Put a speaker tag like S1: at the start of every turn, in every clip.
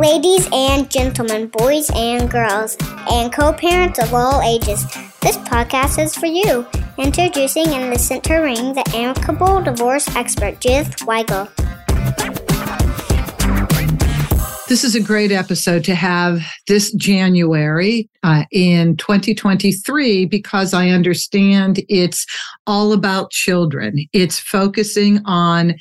S1: Ladies and gentlemen, boys and girls, and co parents of all ages, this podcast is for you. Introducing in the center ring the amicable divorce expert, Judith Weigel.
S2: This is a great episode to have this January uh, in 2023 because I understand it's all about children. It's focusing on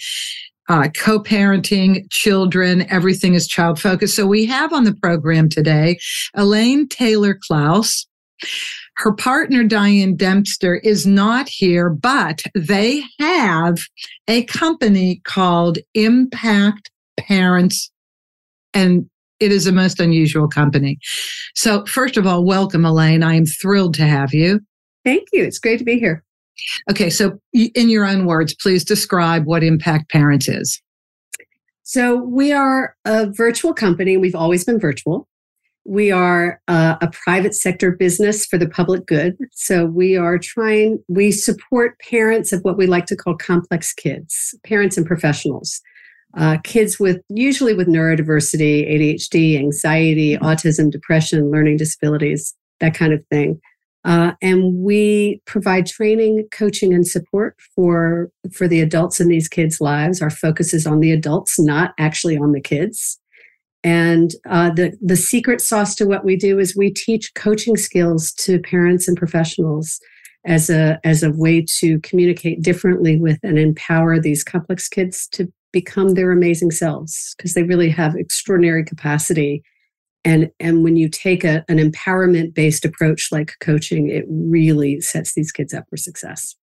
S2: uh, co parenting, children, everything is child focused. So we have on the program today Elaine Taylor Klaus. Her partner, Diane Dempster, is not here, but they have a company called Impact Parents and it is a most unusual company. So, first of all, welcome, Elaine. I am thrilled to have you.
S3: Thank you. It's great to be here.
S2: Okay, so in your own words, please describe what Impact Parents is.
S3: So, we are a virtual company. We've always been virtual. We are a, a private sector business for the public good. So, we are trying, we support parents of what we like to call complex kids, parents and professionals uh, kids with usually with neurodiversity, ADHD, anxiety, autism, depression, learning disabilities, that kind of thing. Uh, and we provide training, coaching, and support for for the adults in these kids' lives. Our focus is on the adults, not actually on the kids. And uh, the the secret sauce to what we do is we teach coaching skills to parents and professionals as a as a way to communicate differently with and empower these complex kids to become their amazing selves because they really have extraordinary capacity and and when you take a, an empowerment based approach like coaching it really sets these kids up for success.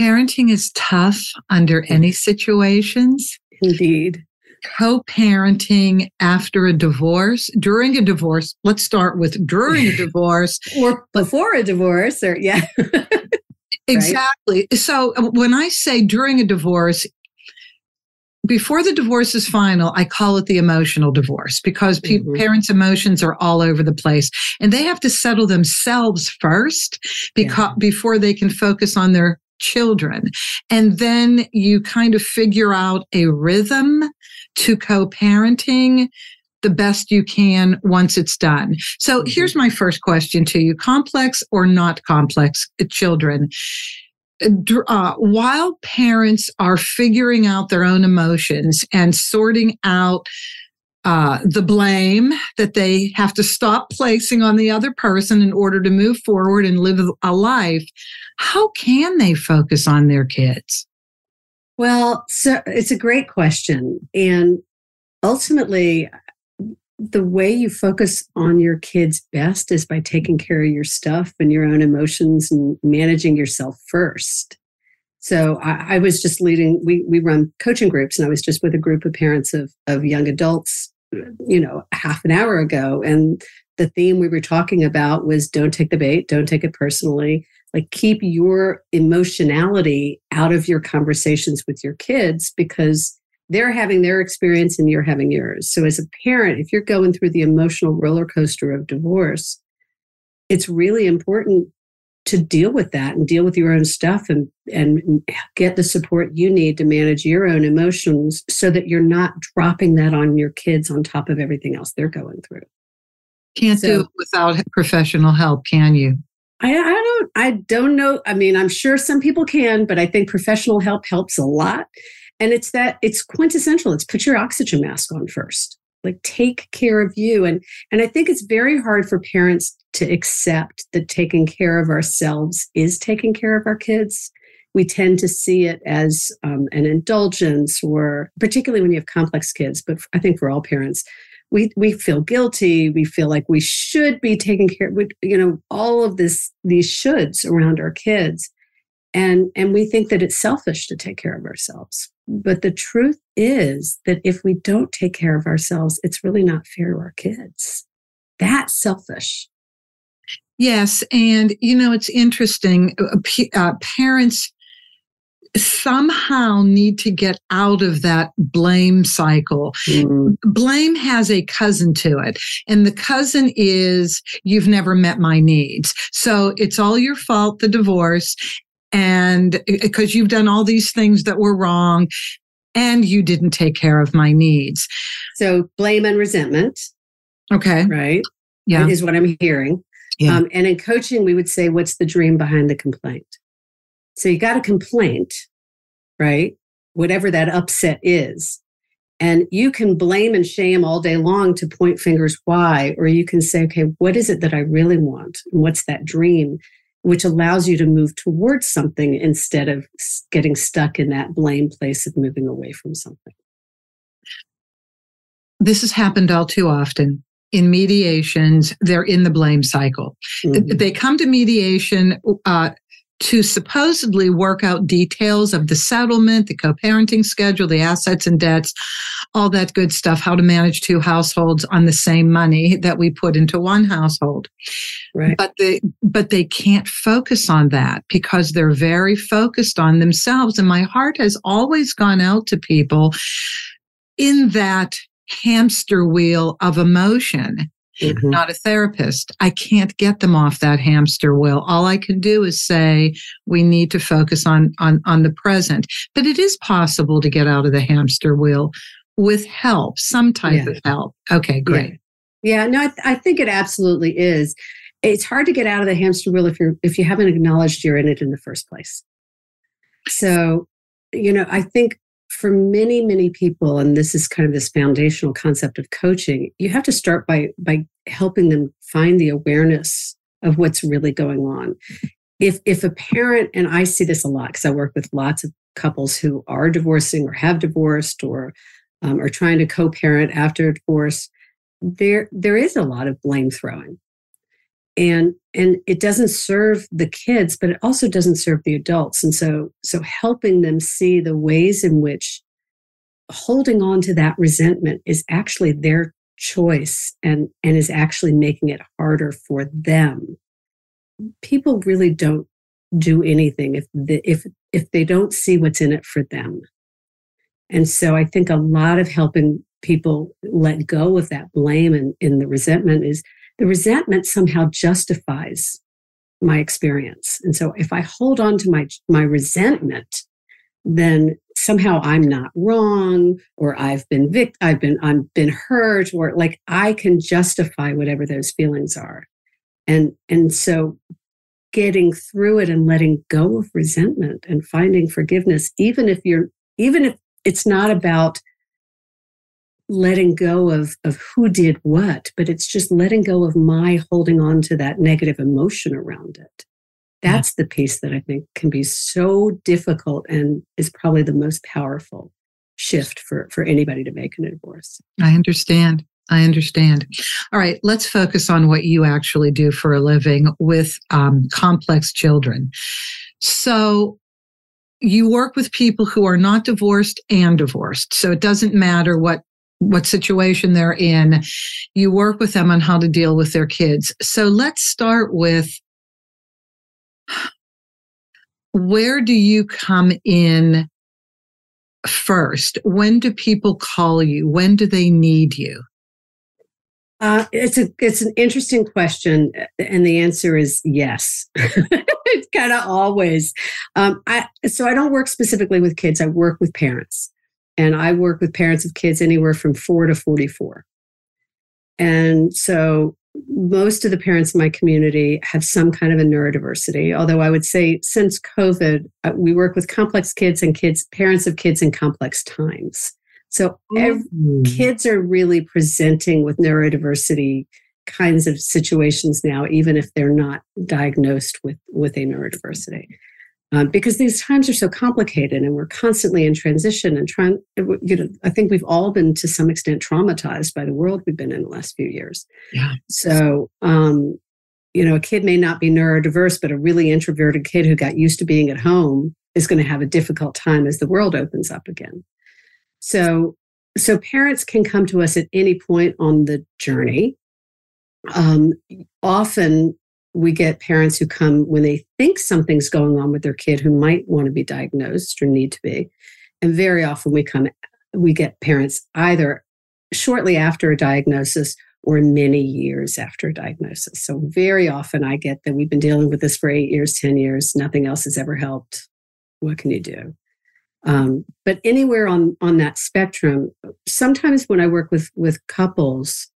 S2: Parenting is tough under any situations.
S3: Indeed.
S2: Co-parenting after a divorce during a divorce let's start with during a divorce
S3: or before a divorce or yeah.
S2: Exactly. Right? So uh, when I say during a divorce, before the divorce is final, I call it the emotional divorce because pe- mm-hmm. parents' emotions are all over the place and they have to settle themselves first because yeah. before they can focus on their children. And then you kind of figure out a rhythm to co-parenting the best you can once it's done. So mm-hmm. here's my first question to you. Complex or not complex children? Uh, while parents are figuring out their own emotions and sorting out uh, the blame that they have to stop placing on the other person in order to move forward and live a life, how can they focus on their kids?
S3: Well, so it's a great question. And ultimately, the way you focus on your kids best is by taking care of your stuff and your own emotions and managing yourself first. So I, I, was just leading, we, we run coaching groups and I was just with a group of parents of, of young adults, you know, half an hour ago. And the theme we were talking about was don't take the bait, don't take it personally. Like keep your emotionality out of your conversations with your kids because they're having their experience and you're having yours. So, as a parent, if you're going through the emotional roller coaster of divorce, it's really important to deal with that and deal with your own stuff and and get the support you need to manage your own emotions so that you're not dropping that on your kids on top of everything else they're going through.
S2: Can't so, do it without professional help, can you?
S3: I, I don't I don't know. I mean, I'm sure some people can, but I think professional help helps a lot. And it's that it's quintessential. It's put your oxygen mask on first. Like take care of you. And and I think it's very hard for parents to accept that taking care of ourselves is taking care of our kids. We tend to see it as um, an indulgence, or particularly when you have complex kids. But I think for all parents, we we feel guilty we feel like we should be taking care of you know all of this these shoulds around our kids and and we think that it's selfish to take care of ourselves but the truth is that if we don't take care of ourselves, it's really not fair to our kids. That's selfish.
S2: Yes. And, you know, it's interesting. Uh, uh parents somehow need to get out of that blame cycle. Mm. Blame has a cousin to it, and the cousin is you've never met my needs. So it's all your fault, the divorce and because uh, you've done all these things that were wrong and you didn't take care of my needs.
S3: So blame and resentment.
S2: Okay.
S3: Right.
S2: Yeah.
S3: Is what I'm hearing.
S2: Yeah.
S3: Um, and in coaching, we would say, what's the dream behind the complaint? So you got a complaint, right? Whatever that upset is. And you can blame and shame all day long to point fingers why, or you can say, okay, what is it that I really want? And what's that dream? Which allows you to move towards something instead of getting stuck in that blame place of moving away from something.
S2: This has happened all too often in mediations, they're in the blame cycle. Mm-hmm. They come to mediation uh, to supposedly work out details of the settlement, the co parenting schedule, the assets and debts, all that good stuff, how to manage two households on the same money that we put into one household.
S3: Right.
S2: But they, but they can't focus on that because they're very focused on themselves. And my heart has always gone out to people in that hamster wheel of emotion. Mm-hmm. Not a therapist. I can't get them off that hamster wheel. All I can do is say we need to focus on on on the present. But it is possible to get out of the hamster wheel with help, some type yeah. of help. Okay, great.
S3: Yeah, yeah no, I, th- I think it absolutely is. It's hard to get out of the hamster wheel if you're if you haven't acknowledged you're in it in the first place. So, you know, I think for many many people and this is kind of this foundational concept of coaching you have to start by by helping them find the awareness of what's really going on. If if a parent and i see this a lot because i work with lots of couples who are divorcing or have divorced or um, are trying to co-parent after a divorce there there is a lot of blame throwing and and it doesn't serve the kids but it also doesn't serve the adults. And so so helping them see the ways in which holding on to that resentment is actually their choice and and is actually making it harder for them. People really don't do anything if the, if if they don't see what's in it for them. And so i think a lot of helping people let go of that blame and in the resentment is the resentment somehow justifies my experience. And so if I hold on to my, my resentment, then somehow I'm not wrong, or I've been vict- I've been I'm been hurt, or like I can justify whatever those feelings are. And and so getting through it and letting go of resentment and finding forgiveness, even if you're even if it's not about letting go of of who did what but it's just letting go of my holding on to that negative emotion around it that's yeah. the piece that i think can be so difficult and is probably the most powerful shift for for anybody to make in a divorce
S2: i understand I understand. All right, let's focus on what you actually do for a living with um, complex children. So, you work with people who are not divorced and divorced. So it doesn't matter what what situation they're in. You work with them on how to deal with their kids. So let's start with where do you come in first? When do people call you? When do they need you?
S3: Uh, it's a it's an interesting question, and the answer is yes. it's kind of always. Um, I so I don't work specifically with kids. I work with parents, and I work with parents of kids anywhere from four to 44. And so most of the parents in my community have some kind of a neurodiversity. Although I would say since COVID, uh, we work with complex kids and kids, parents of kids in complex times. So mm-hmm. kids are really presenting with neurodiversity kinds of situations now, even if they're not diagnosed with, with a neurodiversity um, because these times are so complicated and we're constantly in transition and trying you know i think we've all been to some extent traumatized by the world we've been in the last few years.
S2: Yeah.
S3: So um, you know a kid may not be neurodiverse but a really introverted kid who got used to being at home is going to have a difficult time as the world opens up again. So so parents can come to us at any point on the journey. Um, often we get parents who come when they think something's going on with their kid who might want to be diagnosed or need to be. And very often we come, we get parents either shortly after a diagnosis or many years after a diagnosis. So very often I get that we've been dealing with this for eight years, 10 years, nothing else has ever helped. What can you do? Um, but anywhere on on that spectrum, sometimes when I work with with couples,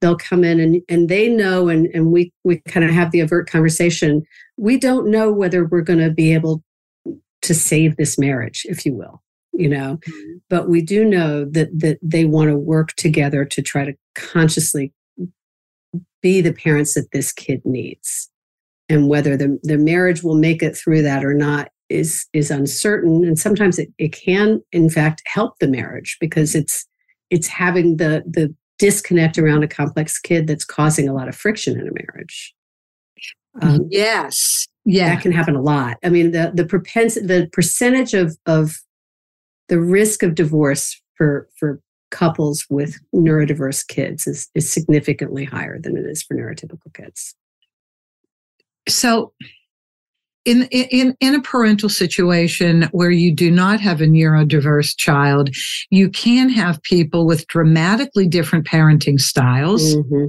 S3: they'll come in and and they know and and we we kind of have the overt conversation. We don't know whether we're going to be able to save this marriage, if you will, you know, mm-hmm. but we do know that that they want to work together to try to consciously be the parents that this kid needs and whether the, the marriage will make it through that or not is is uncertain and sometimes it, it can in fact help the marriage because it's it's having the the disconnect around a complex kid that's causing a lot of friction in a marriage.
S2: Um, yes. yeah.
S3: that can happen a lot. I mean the the propens- the percentage of of the risk of divorce for for couples with neurodiverse kids is is significantly higher than it is for neurotypical kids.
S2: So in, in, in a parental situation where you do not have a neurodiverse child, you can have people with dramatically different parenting styles mm-hmm.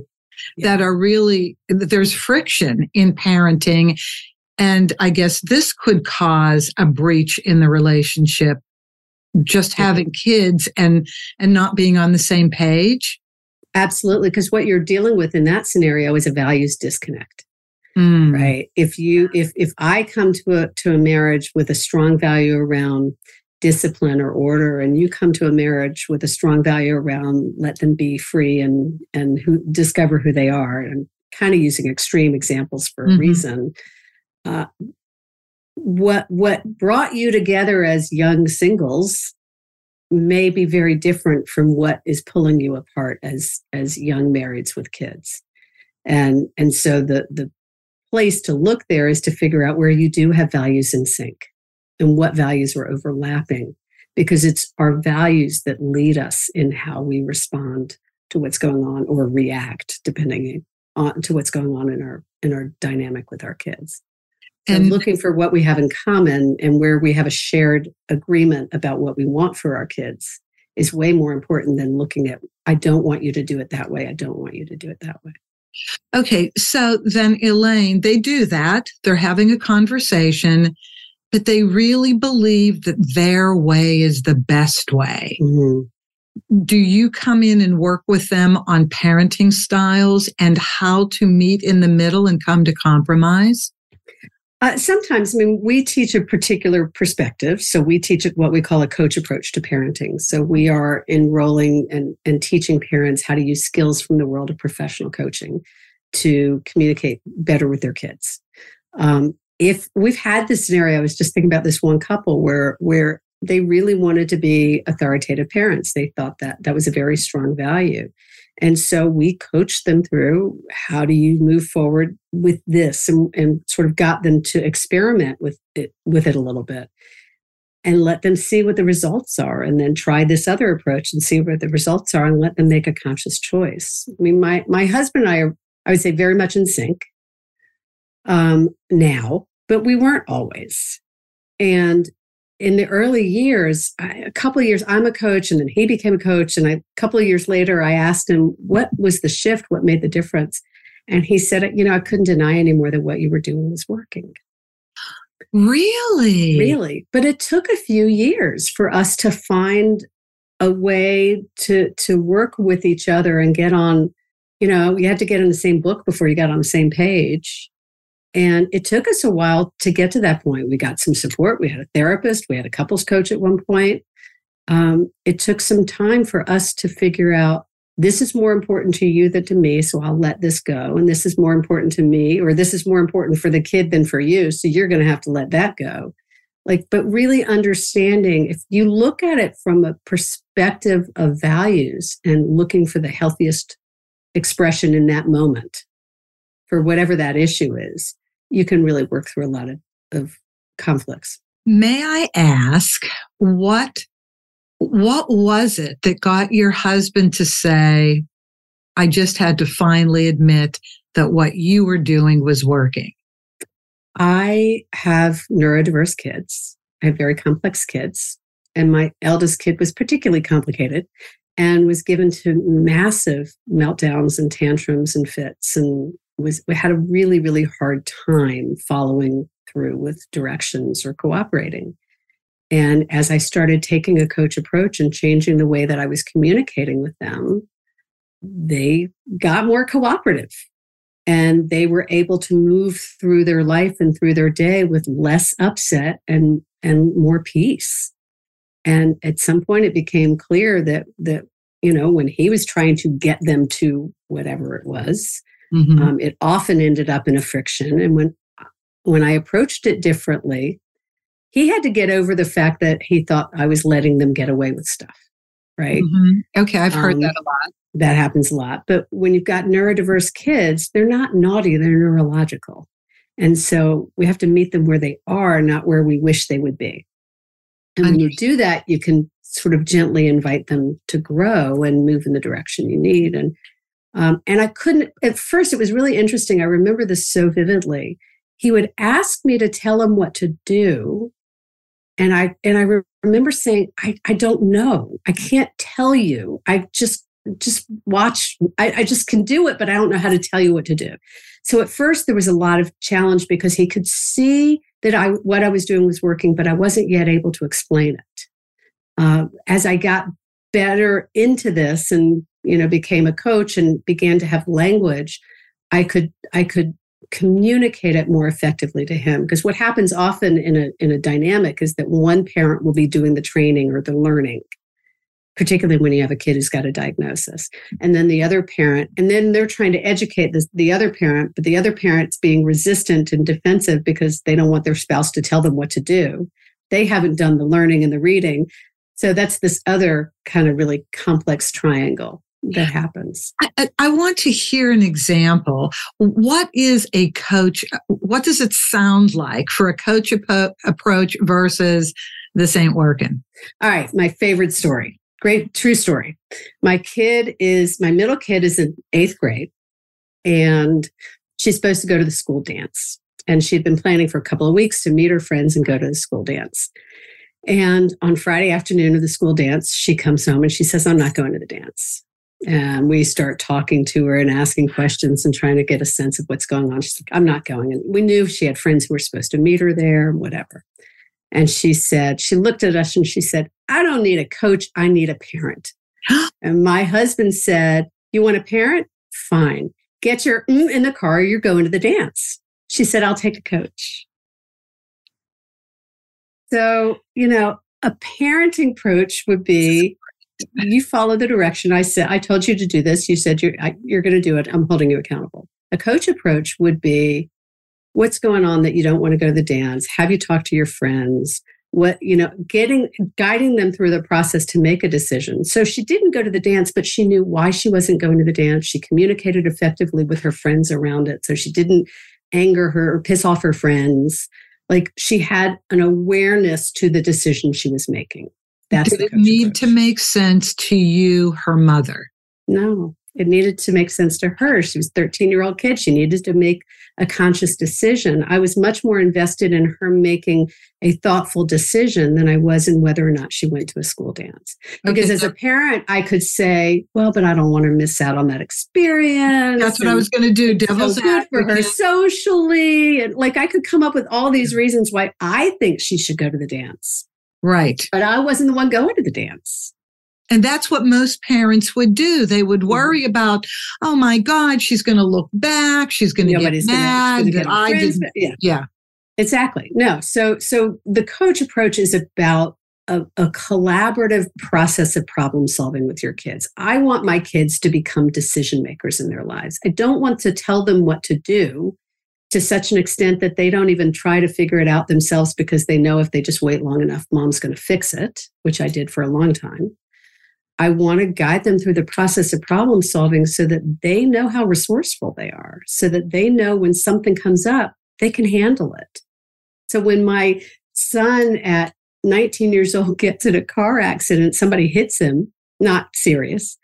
S2: yeah. that are really, there's friction in parenting. And I guess this could cause a breach in the relationship, just having kids and, and not being on the same page.
S3: Absolutely. Because what you're dealing with in that scenario is a values disconnect. Mm. Right. If you if if I come to a to a marriage with a strong value around discipline or order and you come to a marriage with a strong value around let them be free and and who discover who they are and kind of using extreme examples for mm-hmm. a reason uh, what what brought you together as young singles may be very different from what is pulling you apart as as young marrieds with kids and and so the the place to look there is to figure out where you do have values in sync and what values are overlapping because it's our values that lead us in how we respond to what's going on or react depending on to what's going on in our in our dynamic with our kids. And looking for what we have in common and where we have a shared agreement about what we want for our kids is way more important than looking at i don't want you to do it that way. I don't want you to do it that way
S2: Okay, so then Elaine, they do that. They're having a conversation, but they really believe that their way is the best way. Mm-hmm. Do you come in and work with them on parenting styles and how to meet in the middle and come to compromise?
S3: Uh, sometimes, I mean, we teach a particular perspective. So we teach what we call a coach approach to parenting. So we are enrolling and, and teaching parents how to use skills from the world of professional coaching to communicate better with their kids. Um, if we've had this scenario, I was just thinking about this one couple where where they really wanted to be authoritative parents. They thought that that was a very strong value. And so we coached them through how do you move forward with this and, and sort of got them to experiment with it with it a little bit and let them see what the results are and then try this other approach and see what the results are and let them make a conscious choice. I mean, my my husband and I are, I would say, very much in sync um, now, but we weren't always. And in the early years, I, a couple of years, I'm a coach, and then he became a coach. And I, a couple of years later, I asked him, What was the shift? What made the difference? And he said, You know, I couldn't deny anymore that what you were doing was working.
S2: Really?
S3: Really. But it took a few years for us to find a way to to work with each other and get on you know you had to get in the same book before you got on the same page and it took us a while to get to that point. We got some support. We had a therapist. We had a couples coach at one point. Um, it took some time for us to figure out this is more important to you than to me, so I'll let this go. And this is more important to me, or this is more important for the kid than for you, so you're going to have to let that go. Like, but really understanding if you look at it from a perspective of values and looking for the healthiest expression in that moment for whatever that issue is, you can really work through a lot of, of conflicts.
S2: May I ask what what was it that got your husband to say, I just had to finally admit that what you were doing was working?
S3: I have neurodiverse kids. I have very complex kids. And my eldest kid was particularly complicated and was given to massive meltdowns and tantrums and fits and was we had a really really hard time following through with directions or cooperating. And as I started taking a coach approach and changing the way that I was communicating with them, they got more cooperative. And they were able to move through their life and through their day with less upset and and more peace. And at some point it became clear that that you know when he was trying to get them to whatever it was mm-hmm. um, it often ended up in a friction and when when i approached it differently he had to get over the fact that he thought i was letting them get away with stuff right
S2: mm-hmm. okay i've heard um, that a lot
S3: that happens a lot. But when you've got neurodiverse kids, they're not naughty, they're neurological. And so we have to meet them where they are, not where we wish they would be. And when you do that, you can sort of gently invite them to grow and move in the direction you need. And um, and I couldn't at first. It was really interesting. I remember this so vividly. He would ask me to tell him what to do, and I and I re- remember saying, I, I don't know. I can't tell you. I just just watch. I, I just can do it, but I don't know how to tell you what to do. So at first there was a lot of challenge because he could see that I what I was doing was working, but I wasn't yet able to explain it. Uh, as I got better into this and you know became a coach and began to have language, I could I could communicate it more effectively to him because what happens often in a in a dynamic is that one parent will be doing the training or the learning particularly when you have a kid who's got a diagnosis. And then the other parent, and then they're trying to educate this, the other parent, but the other parent's being resistant and defensive because they don't want their spouse to tell them what to do. They haven't done the learning and the reading. So that's this other kind of really complex triangle that happens.
S2: I, I, want to hear an example. What is a coach? What does it sound like for a coach approach versus this ain't working?
S3: All right, my favorite story great true story. My kid is, my middle kid is in eighth grade and she's supposed to go to the school dance. And she'd been planning for a couple of weeks to meet her friends and go to the school dance. And on Friday afternoon of the school dance, she comes home and she says, I'm not going to the dance. And we start talking to her and asking questions and trying to get a sense of what's going on. She's like, I'm not going. And we knew she had friends who were supposed to meet her there, whatever. And she said, she looked at us and she said, I don't need a coach. I need a parent. and my husband said, You want a parent? Fine. Get your mm in the car. You're going to the dance. She said, I'll take a coach. So, you know, a parenting approach would be you follow the direction I said. I told you to do this. You said you're, I, you're going to do it. I'm holding you accountable. A coach approach would be what's going on that you don't want to go to the dance? Have you talked to your friends? What, you know, getting, guiding them through the process to make a decision. So she didn't go to the dance, but she knew why she wasn't going to the dance. She communicated effectively with her friends around it. So she didn't anger her or piss off her friends. Like she had an awareness to the decision she was making.
S2: That's Did it need approach. to make sense to you, her mother?
S3: No, it needed to make sense to her. She was 13 year old kid. She needed to make a conscious decision. I was much more invested in her making a thoughtful decision than I was in whether or not she went to a school dance. Because okay. as a parent, I could say, well, but I don't want to miss out on that experience.
S2: That's what I was going to do. Devil's so good
S3: for her socially. And like I could come up with all these reasons why I think she should go to the dance.
S2: Right.
S3: But I wasn't the one going to the dance.
S2: And that's what most parents would do. They would mm-hmm. worry about, oh my God, she's going to look back. She's going to get mad gonna, that I didn't.
S3: Yeah. yeah. Exactly. No. So, so the coach approach is about a, a, collaborative process of problem solving with your kids. I want my kids to become decision makers in their lives. I don't want to tell them what to do to such an extent that they don't even try to figure it out themselves because they know if they just wait long enough, mom's going to fix it, which I did for a long time. I want to guide them through the process of problem solving so that they know how resourceful they are, so that they know when something comes up, they can handle it. So when my son at 19 years old gets in a car accident, somebody hits him, not serious.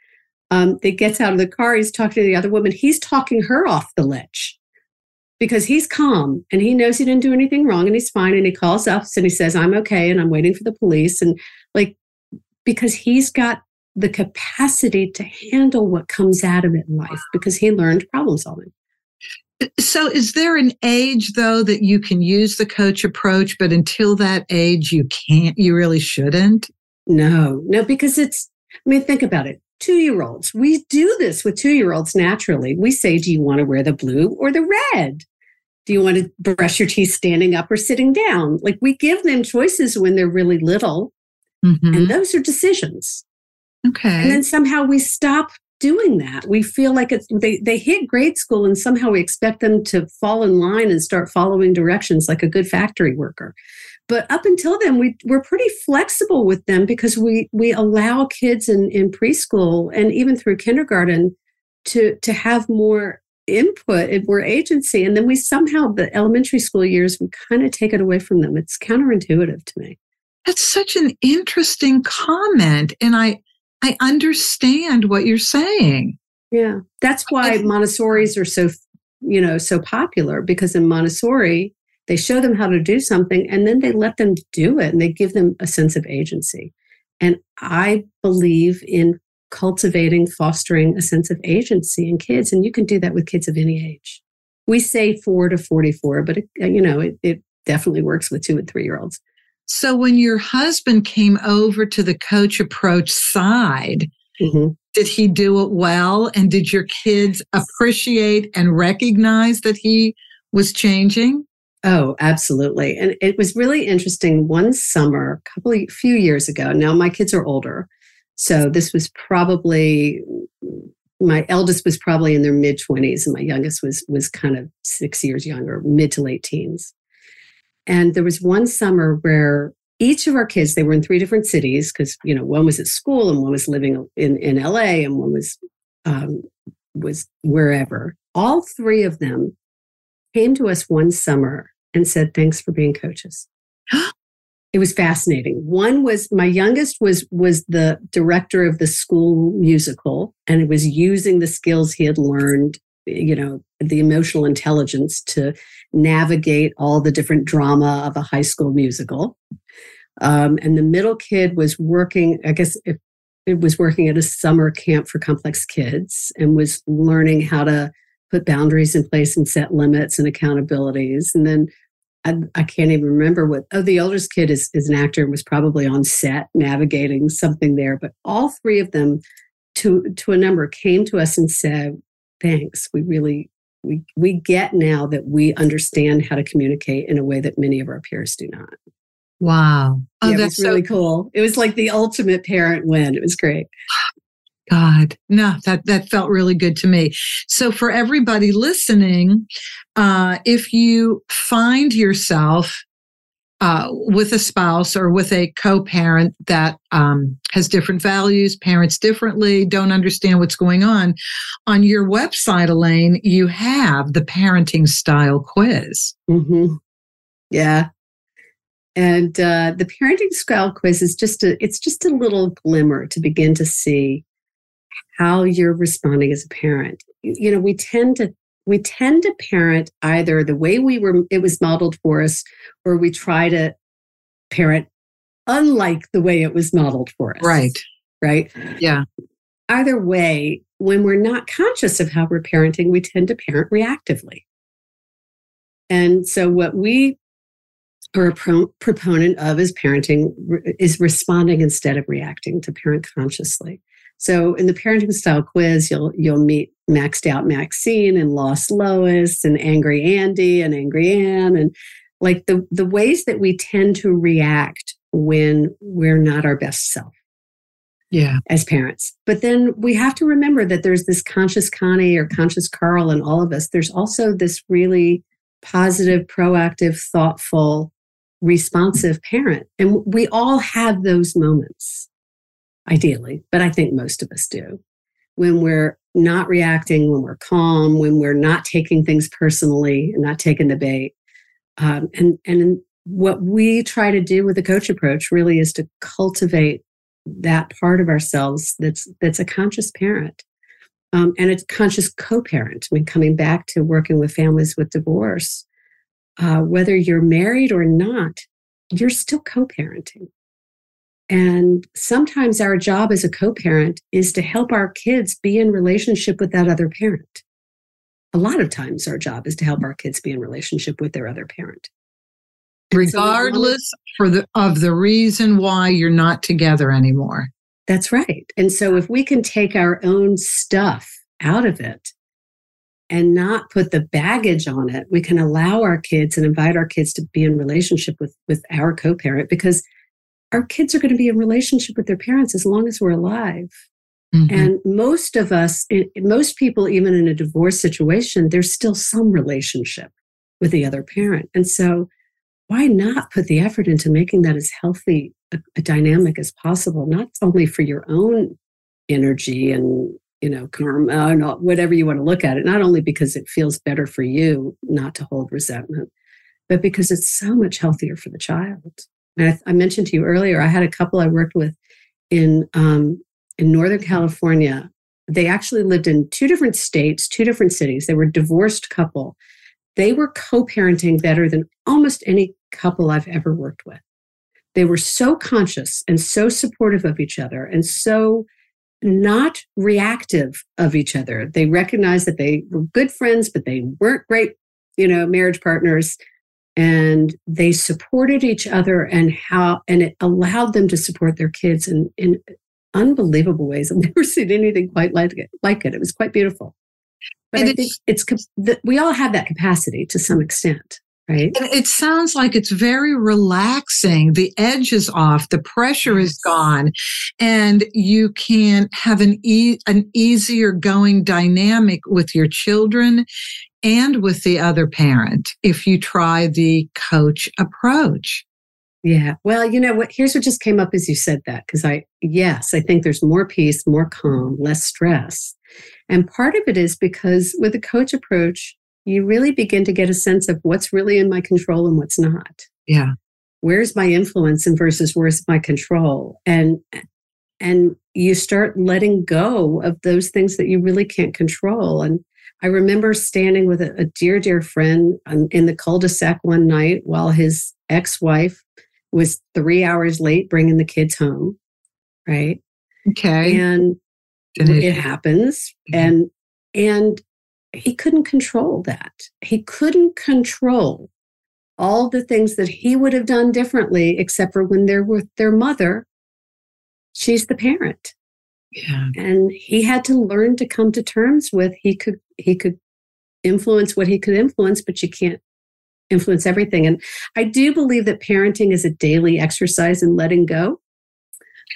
S3: Um, gets out of the car, he's talking to the other woman. He's talking her off the ledge because he's calm and he knows he didn't do anything wrong and he's fine. And he calls us and he says, I'm okay and I'm waiting for the police. And like, because he's got the capacity to handle what comes out of it in life because he learned problem solving.
S2: So, is there an age though that you can use the coach approach, but until that age, you can't, you really shouldn't?
S3: No, no, because it's, I mean, think about it. Two year olds, we do this with two year olds naturally. We say, Do you want to wear the blue or the red? Do you want to brush your teeth standing up or sitting down? Like we give them choices when they're really little, mm-hmm. and those are decisions.
S2: Okay.
S3: And then somehow we stop doing that. We feel like it's they they hit grade school and somehow we expect them to fall in line and start following directions like a good factory worker. But up until then, we we're pretty flexible with them because we we allow kids in, in preschool and even through kindergarten to to have more input and more agency. And then we somehow the elementary school years we kind of take it away from them. It's counterintuitive to me.
S2: That's such an interesting comment. And I I understand what you're saying.
S3: Yeah. That's why Montessori's are so, you know, so popular because in Montessori, they show them how to do something and then they let them do it and they give them a sense of agency. And I believe in cultivating, fostering a sense of agency in kids. And you can do that with kids of any age. We say four to 44, but it, you know, it, it definitely works with two and three year olds.
S2: So when your husband came over to the coach approach side, mm-hmm. did he do it well? And did your kids appreciate and recognize that he was changing?
S3: Oh, absolutely. And it was really interesting one summer, a couple of few years ago. Now my kids are older. So this was probably my eldest was probably in their mid 20s and my youngest was was kind of 6 years younger, mid to late teens. And there was one summer where each of our kids, they were in three different cities because, you know, one was at school and one was living in, in LA and one was, um, was wherever. All three of them came to us one summer and said, thanks for being coaches. it was fascinating. One was my youngest was was the director of the school musical and it was using the skills he had learned you know the emotional intelligence to navigate all the different drama of a high school musical um, and the middle kid was working i guess it, it was working at a summer camp for complex kids and was learning how to put boundaries in place and set limits and accountabilities and then I, I, can't even remember what oh the oldest kid is, is an actor and was probably on set navigating something there but all three of them to to a number came to us and said thanks. We really we we get now that we understand how to communicate in a way that many of our peers do not.
S2: Wow.
S3: Oh, yeah, that's really so- cool. It was like the ultimate parent win. It was great.
S2: God, no, that that felt really good to me. So for everybody listening, uh, if you find yourself uh, with a spouse or with a co-parent that um, has different values, parents differently, don't understand what's going on. On your website, Elaine, you have the parenting style quiz.
S3: Mm-hmm. Yeah, and uh, the parenting style quiz is just a it's just a little glimmer to begin to see how you're responding as a parent. You know, we tend to we tend to parent either the way we were it was modeled for us or we try to parent unlike the way it was modeled for us.
S2: Right.
S3: Right?
S2: Yeah.
S3: Either way when we're not conscious of how we're parenting we tend to parent reactively. And so what we are a pro- proponent of is parenting is responding instead of reacting to parent consciously so in the parenting style quiz, you'll you'll meet maxed out Maxine and lost Lois and angry Andy and angry Anne and like the the ways that we tend to react when we're not our best self.
S2: Yeah.
S3: As parents. But then we have to remember that there's this conscious Connie or conscious Carl in all of us. There's also this really positive, proactive, thoughtful, responsive parent. And we all have those moments ideally, but I think most of us do. When we're not reacting, when we're calm, when we're not taking things personally and not taking the bait. Um, and, and what we try to do with the coach approach really is to cultivate that part of ourselves that's that's a conscious parent um, and a conscious co-parent. I mean, coming back to working with families with divorce, uh, whether you're married or not, you're still co-parenting. And sometimes our job as a co parent is to help our kids be in relationship with that other parent. a lot of times our job is to help our kids be in relationship with their other parent.
S2: Regardless so for the of the reason why you're not together anymore.
S3: That's right. And so if we can take our own stuff out of it and not put the baggage on it we can allow our kids and invite our kids to be in relationship with with our co-parent because our kids are going to be in relationship with their parents as long as we're alive. Mm-hmm. and most of us most people even in a divorce situation there's still some relationship with the other parent. And so why not put the effort into making that as healthy a, a dynamic as possible not only for your own energy and you know karma and whatever you want to look at it not only because it feels better for you not to hold resentment but because it's so much healthier for the child I, I mentioned to you earlier i had a couple i worked with in um, in northern california they actually lived in two different states two different cities they were a divorced couple they were co parenting better than almost any couple I've ever worked with. They were so conscious and so supportive of each other and so not reactive of each other. They recognized that they were good friends, but they weren't great, you know, marriage partners. And they supported each other and how, and it allowed them to support their kids in, in unbelievable ways. I've never seen anything quite like it. Like it. It was quite beautiful. But and I think it's, we all have that capacity to some extent. Right.
S2: And it sounds like it's very relaxing. The edge is off, the pressure is gone, and you can have an e- an easier going dynamic with your children and with the other parent if you try the coach approach.
S3: Yeah. Well, you know what? Here's what just came up as you said that. Because I, yes, I think there's more peace, more calm, less stress. And part of it is because with the coach approach, you really begin to get a sense of what's really in my control and what's not.
S2: Yeah.
S3: Where's my influence and versus where's my control? And and you start letting go of those things that you really can't control. And I remember standing with a, a dear, dear friend in the cul-de-sac one night while his ex-wife was three hours late bringing the kids home. Right.
S2: Okay.
S3: And it happens mm-hmm. and and he couldn't control that he couldn't control all the things that he would have done differently except for when they're with their mother she's the parent
S2: yeah
S3: and he had to learn to come to terms with he could he could influence what he could influence but you can't influence everything and i do believe that parenting is a daily exercise in letting go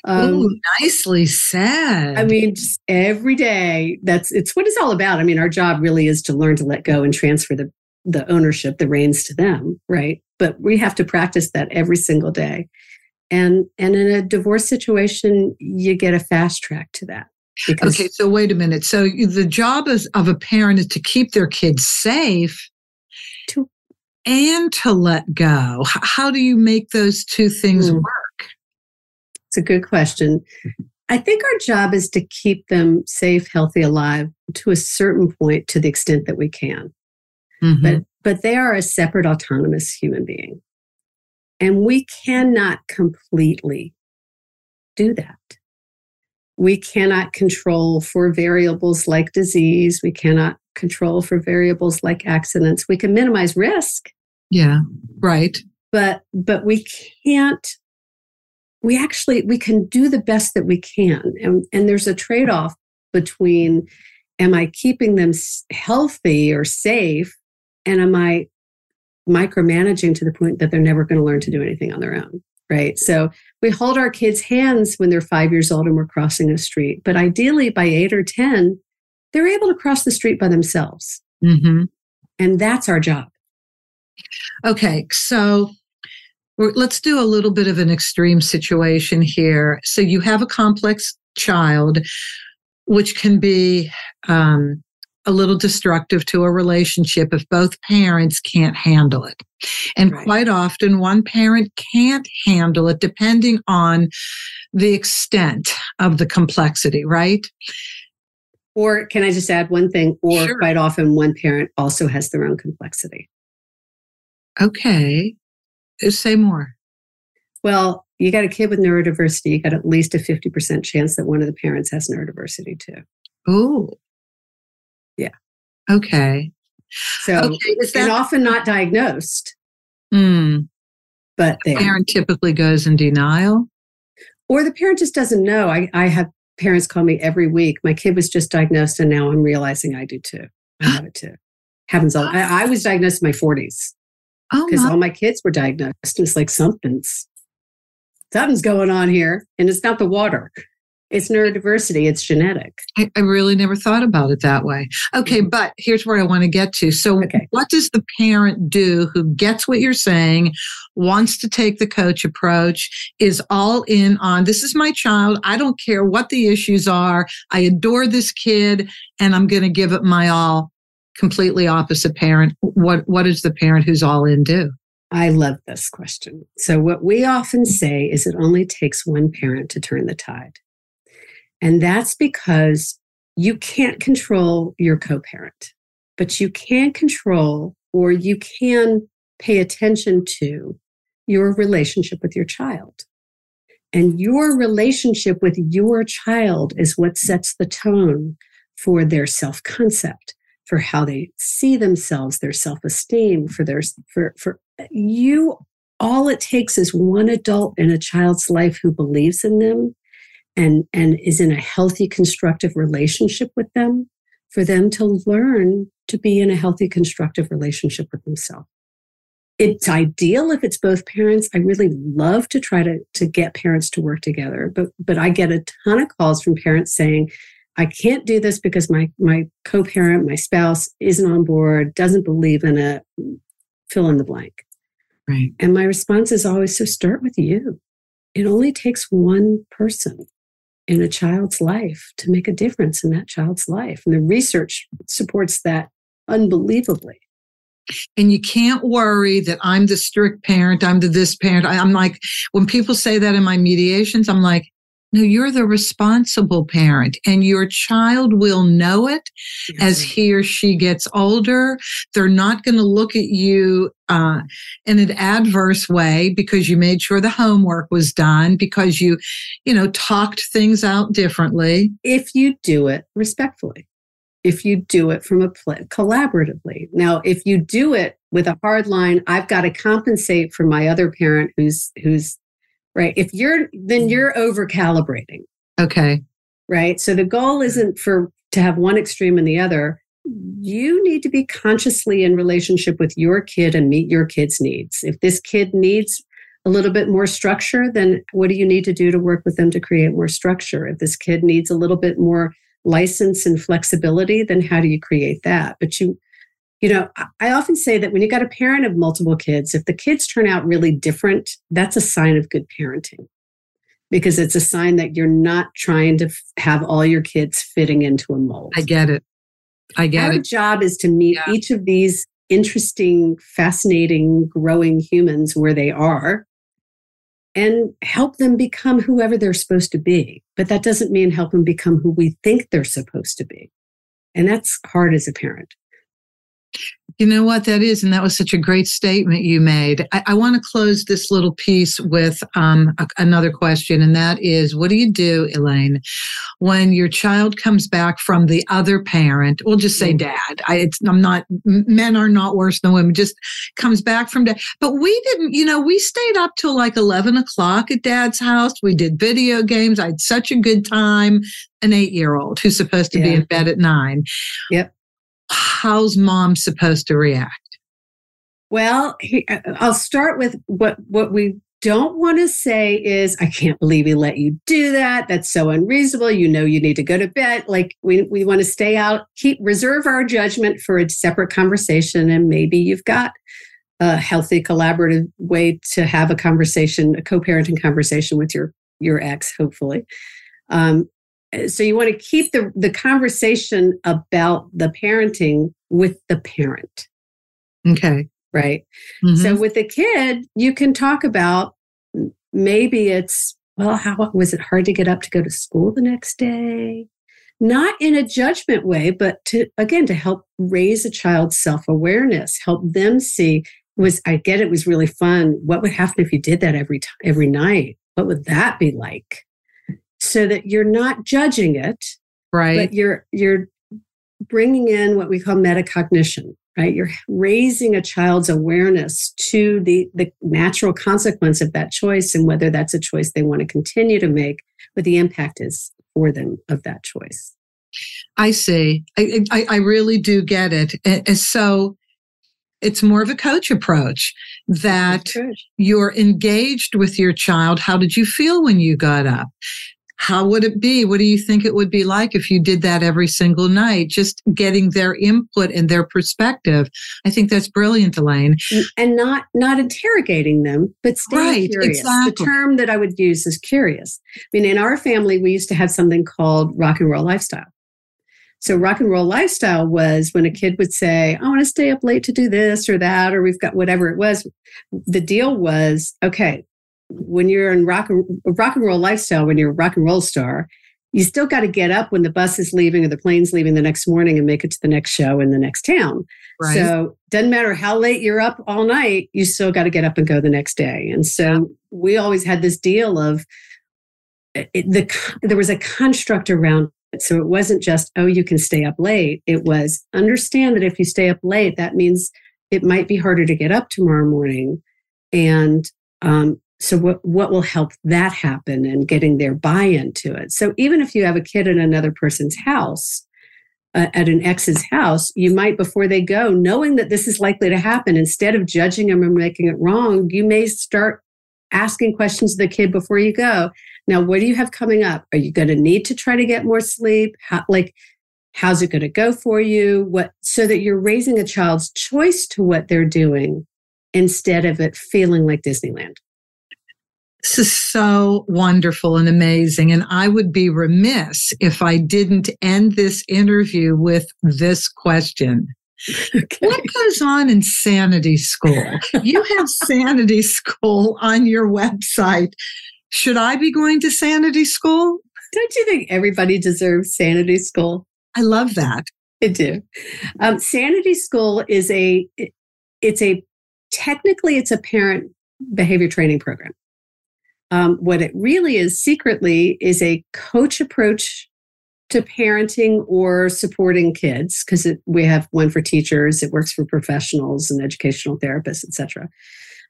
S2: um, Ooh, nicely said.
S3: I mean, just every day. That's it's what it's all about. I mean, our job really is to learn to let go and transfer the the ownership, the reins to them, right? But we have to practice that every single day. And and in a divorce situation, you get a fast track to that.
S2: Okay, so wait a minute. So the job is, of a parent is to keep their kids safe
S3: to,
S2: and to let go. How do you make those two things mm. work?
S3: It's a good question. I think our job is to keep them safe, healthy, alive to a certain point to the extent that we can. Mm-hmm. But but they are a separate autonomous human being. And we cannot completely do that. We cannot control for variables like disease. We cannot control for variables like accidents. We can minimize risk.
S2: Yeah, right.
S3: But but we can't we actually we can do the best that we can and, and there's a trade-off between am i keeping them healthy or safe and am i micromanaging to the point that they're never going to learn to do anything on their own right so we hold our kids hands when they're five years old and we're crossing a street but ideally by eight or ten they're able to cross the street by themselves
S2: mm-hmm.
S3: and that's our job
S2: okay so let's do a little bit of an extreme situation here. So you have a complex child, which can be um, a little destructive to a relationship if both parents can't handle it. And right. quite often, one parent can't handle it depending on the extent of the complexity, right?
S3: Or can I just add one thing? Or sure. quite often, one parent also has their own complexity.
S2: Okay. Uh, say more.
S3: Well, you got a kid with neurodiversity, you got at least a 50% chance that one of the parents has neurodiversity too.
S2: Oh. Okay.
S3: So, okay, that, and often not diagnosed.
S2: Mm.
S3: But
S2: the parent typically goes in denial.
S3: Or the parent just doesn't know. I, I have parents call me every week. My kid was just diagnosed, and now I'm realizing I do too. I have it too. Happens all. I, I was diagnosed in my 40s because oh all my kids were diagnosed. It's like something's something's going on here, and it's not the water. It's neurodiversity, it's genetic.
S2: I, I, really never thought about it that way. Okay, mm-hmm. but here's where I want to get to. So, okay. what does the parent do who gets what you're saying, wants to take the coach approach, is all in on this is my child. I don't care what the issues are. I adore this kid and I'm going to give it my all. Completely opposite parent. What, what does the parent who's all in do?
S3: I love this question. So, what we often say is it only takes one parent to turn the tide. And that's because you can't control your co parent, but you can control or you can pay attention to your relationship with your child. And your relationship with your child is what sets the tone for their self concept, for how they see themselves, their self esteem, for their, for, for you. All it takes is one adult in a child's life who believes in them and, and is in a healthy, constructive relationship with them for them to learn to be in a healthy, constructive relationship with themselves. It's ideal if it's both parents. I really love to try to, to get parents to work together, but, but I get a ton of calls from parents saying, I can't do this because my, my co-parent, my spouse isn't on board, doesn't believe in it, fill in the blank.
S2: Right.
S3: And my response is always, so start with you. It only takes one person in a child's life to make a difference in that child's life. And the research supports that unbelievably.
S2: And you can't worry that I'm the strict parent, I'm the this parent. I, I'm like, when people say that in my mediations, I'm like, no, you're the responsible parent and your child will know it as he or she gets older. They're not going to look at you uh, in an adverse way because you made sure the homework was done, because you, you know, talked things out differently.
S3: If you do it respectfully, if you do it from a pl- collaboratively. Now, if you do it with a hard line, I've got to compensate for my other parent who's who's right? If you're, then mm-hmm. you're over calibrating.
S2: Okay.
S3: Right. So the goal isn't for to have one extreme and the other. You need to be consciously in relationship with your kid and meet your kid's needs. If this kid needs a little bit more structure, then what do you need to do to work with them to create more structure? If this kid needs a little bit more license and flexibility, then how do you create that? But you you know, I often say that when you got a parent of multiple kids, if the kids turn out really different, that's a sign of good parenting because it's a sign that you're not trying to have all your kids fitting into a mold.
S2: I get it. I get
S3: Our
S2: it.
S3: Our job is to meet yeah. each of these interesting, fascinating, growing humans where they are and help them become whoever they're supposed to be. But that doesn't mean help them become who we think they're supposed to be. And that's hard as a parent.
S2: You know what that is? And that was such a great statement you made. I, I want to close this little piece with um, a, another question. And that is what do you do, Elaine, when your child comes back from the other parent? We'll just say mm. dad. I, am not, men are not worse than women, just comes back from dad. But we didn't, you know, we stayed up till like 11 o'clock at dad's house. We did video games. I had such a good time. An eight year old who's supposed to yeah. be in bed at nine.
S3: Yep
S2: how's mom supposed to react?
S3: Well, uh, I'll start with what what we don't want to say is, I can't believe he let you do that. That's so unreasonable. You know, you need to go to bed. Like we, we want to stay out, keep reserve our judgment for a separate conversation. And maybe you've got a healthy collaborative way to have a conversation, a co-parenting conversation with your, your ex, hopefully. Um, so you want to keep the, the conversation about the parenting with the parent.
S2: Okay.
S3: Right. Mm-hmm. So with the kid, you can talk about maybe it's, well, how was it hard to get up to go to school the next day? Not in a judgment way, but to, again, to help raise a child's self awareness, help them see was, I get it was really fun. What would happen if you did that every time, every night? What would that be like? So that you're not judging it
S2: right
S3: but you're you're bringing in what we call metacognition, right? You're raising a child's awareness to the, the natural consequence of that choice and whether that's a choice they want to continue to make, what the impact is for them of that choice.
S2: I see. I, I, I really do get it. And so it's more of a coach approach that you're engaged with your child. How did you feel when you got up? How would it be? What do you think it would be like if you did that every single night? Just getting their input and their perspective. I think that's brilliant, Elaine.
S3: And not not interrogating them, but staying right, curious. Exactly. The term that I would use is curious. I mean, in our family, we used to have something called rock and roll lifestyle. So rock and roll lifestyle was when a kid would say, I want to stay up late to do this or that, or we've got whatever it was. The deal was, okay, when you're in rock and rock and roll lifestyle, when you're a rock and roll star, you still got to get up when the bus is leaving or the plane's leaving the next morning and make it to the next show in the next town. Right. So doesn't matter how late you're up all night, you still got to get up and go the next day. And so we always had this deal of it, the there was a construct around it. So it wasn't just oh you can stay up late. It was understand that if you stay up late, that means it might be harder to get up tomorrow morning, and um, so what what will help that happen and getting their buy-in to it? So even if you have a kid in another person's house uh, at an ex's house you might before they go knowing that this is likely to happen instead of judging them and making it wrong you may start asking questions to the kid before you go. Now what do you have coming up? Are you going to need to try to get more sleep? How, like how's it going to go for you? What so that you're raising a child's choice to what they're doing instead of it feeling like disneyland
S2: this is so wonderful and amazing. And I would be remiss if I didn't end this interview with this question. Okay. What goes on in Sanity School? You have Sanity School on your website. Should I be going to Sanity School?
S3: Don't you think everybody deserves Sanity School?
S2: I love that.
S3: I do. Um, Sanity School is a, it's a, technically it's a parent behavior training program. Um, what it really is secretly is a coach approach to parenting or supporting kids because we have one for teachers it works for professionals and educational therapists etc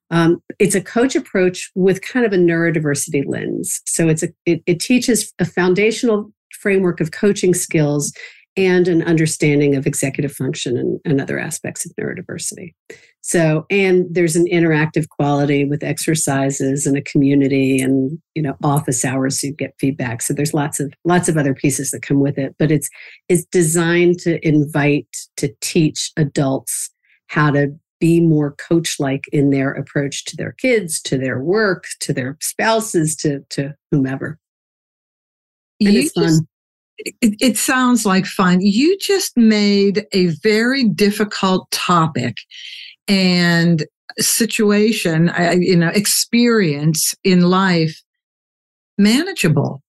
S3: um, it's a coach approach with kind of a neurodiversity lens. So it's a it, it teaches a foundational framework of coaching skills and an understanding of executive function and, and, other aspects of neurodiversity. So, and there's an interactive quality with exercises and a community and, you know, office hours so you get feedback. So there's lots of lots of other pieces that come with it, but it's it's designed to invite to teach adults how to be more coach like in their approach to their kids, to their work, to their spouses, to to whomever. And you it's fun. Just-
S2: it, it, sounds like fun. You just made a very difficult topic and situation, you know, experience in life manageable.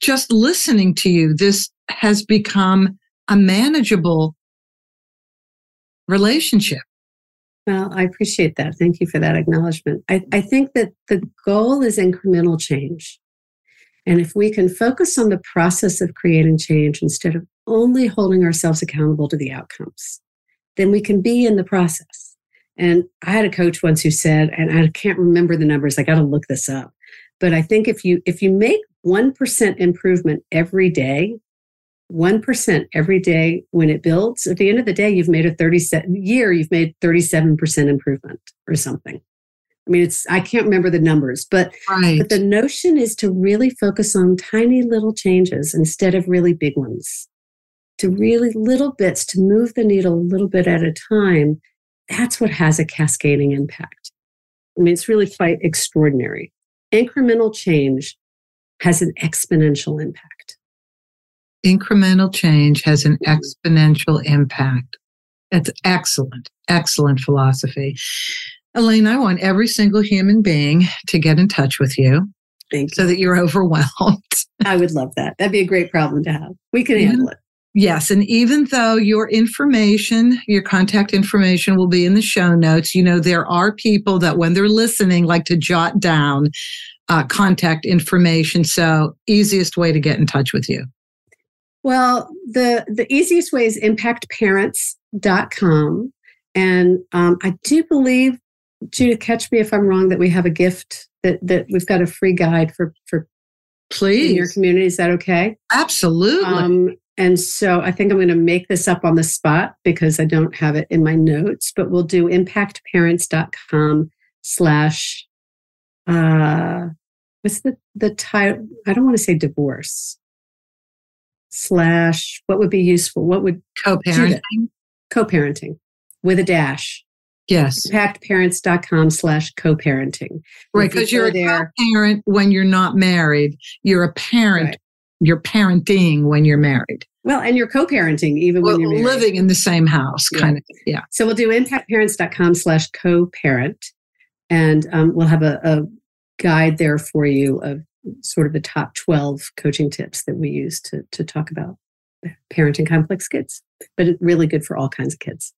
S2: Just listening to you, this has become a manageable relationship.
S3: Well, I appreciate that. Thank you for that acknowledgement. I, I think that the goal is incremental change. And if we can focus on the process of creating change instead of only holding ourselves accountable to the outcomes, then we can be in the process. And I had a coach once who said, and I can't remember the numbers, I got to look this up. But I think if you if you make 1% improvement every day, 1% every day when it builds, at the end of the day, you've made a 37 year, you've made 37% improvement or something. I mean, it's I can't remember the numbers, but, right. but the notion is to really focus on tiny little changes instead of really big ones. To really little bits to move the needle a little bit at a time. That's what has a cascading impact. I mean, it's really quite extraordinary. Incremental change has an exponential impact.
S2: Incremental change has an mm-hmm. exponential impact. That's excellent, excellent philosophy. Elaine, I want every single human being to get in touch with you.
S3: Thank
S2: so that you're overwhelmed.
S3: I would love that. That'd be a great problem to have. We can handle it.
S2: Yes. And even though your information, your contact information will be in the show notes, you know, there are people that when they're listening like to jot down uh, contact information. So, easiest way to get in touch with you.
S3: Well, the the easiest way is impactparents.com. And um, I do believe, Judith, catch me if I'm wrong, that we have a gift that that we've got a free guide for for
S2: please
S3: in your community. Is that okay?
S2: Absolutely. Um,
S3: and so I think I'm going to make this up on the spot because I don't have it in my notes, but we'll do impactparents.com slash, uh, what's the, the title? I don't want to say divorce slash, what would be useful? What would
S2: co-parenting?
S3: Co-parenting with a dash.
S2: Yes.
S3: Impactparents.com slash co-parenting.
S2: Right. Because you are a parent when you're not married. You're a parent right you're parenting when you're married.
S3: Well, and you're co-parenting even well, when you're married.
S2: living in the same house, yeah. kind of. Yeah.
S3: So we'll do impactparents.com slash co-parent. And um, we'll have a, a guide there for you of sort of the top 12 coaching tips that we use to, to talk about parenting complex kids, but it's really good for all kinds of kids.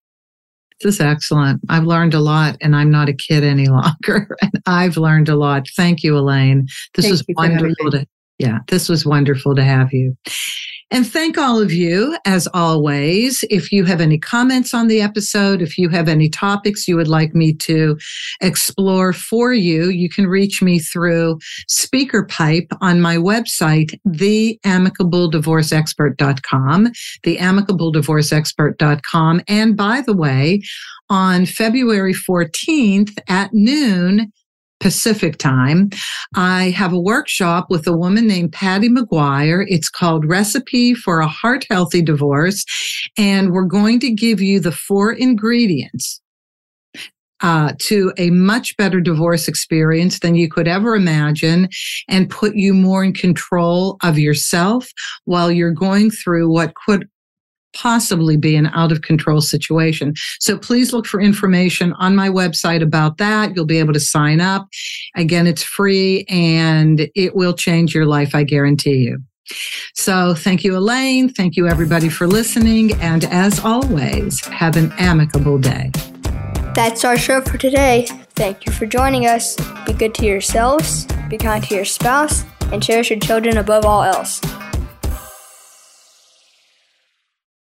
S2: This is excellent. I've learned a lot and I'm not a kid any longer. and I've learned a lot. Thank you, Elaine. This Thank was wonderful to yeah, this was wonderful to have you. And thank all of you, as always. If you have any comments on the episode, if you have any topics you would like me to explore for you, you can reach me through SpeakerPipe on my website, theamicabledivorceexpert.com, theamicabledivorceexpert.com. And by the way, on February 14th at noon, Pacific time. I have a workshop with a woman named Patty McGuire. It's called Recipe for a Heart Healthy Divorce. And we're going to give you the four ingredients uh, to a much better divorce experience than you could ever imagine and put you more in control of yourself while you're going through what could possibly be an out of control situation. So please look for information on my website about that. You'll be able to sign up. Again, it's free and it will change your life, I guarantee you. So thank you, Elaine. Thank you, everybody, for listening. And as always, have an amicable day.
S4: That's our show for today. Thank you for joining us. Be good to yourselves, be kind to your spouse, and cherish your children above all else.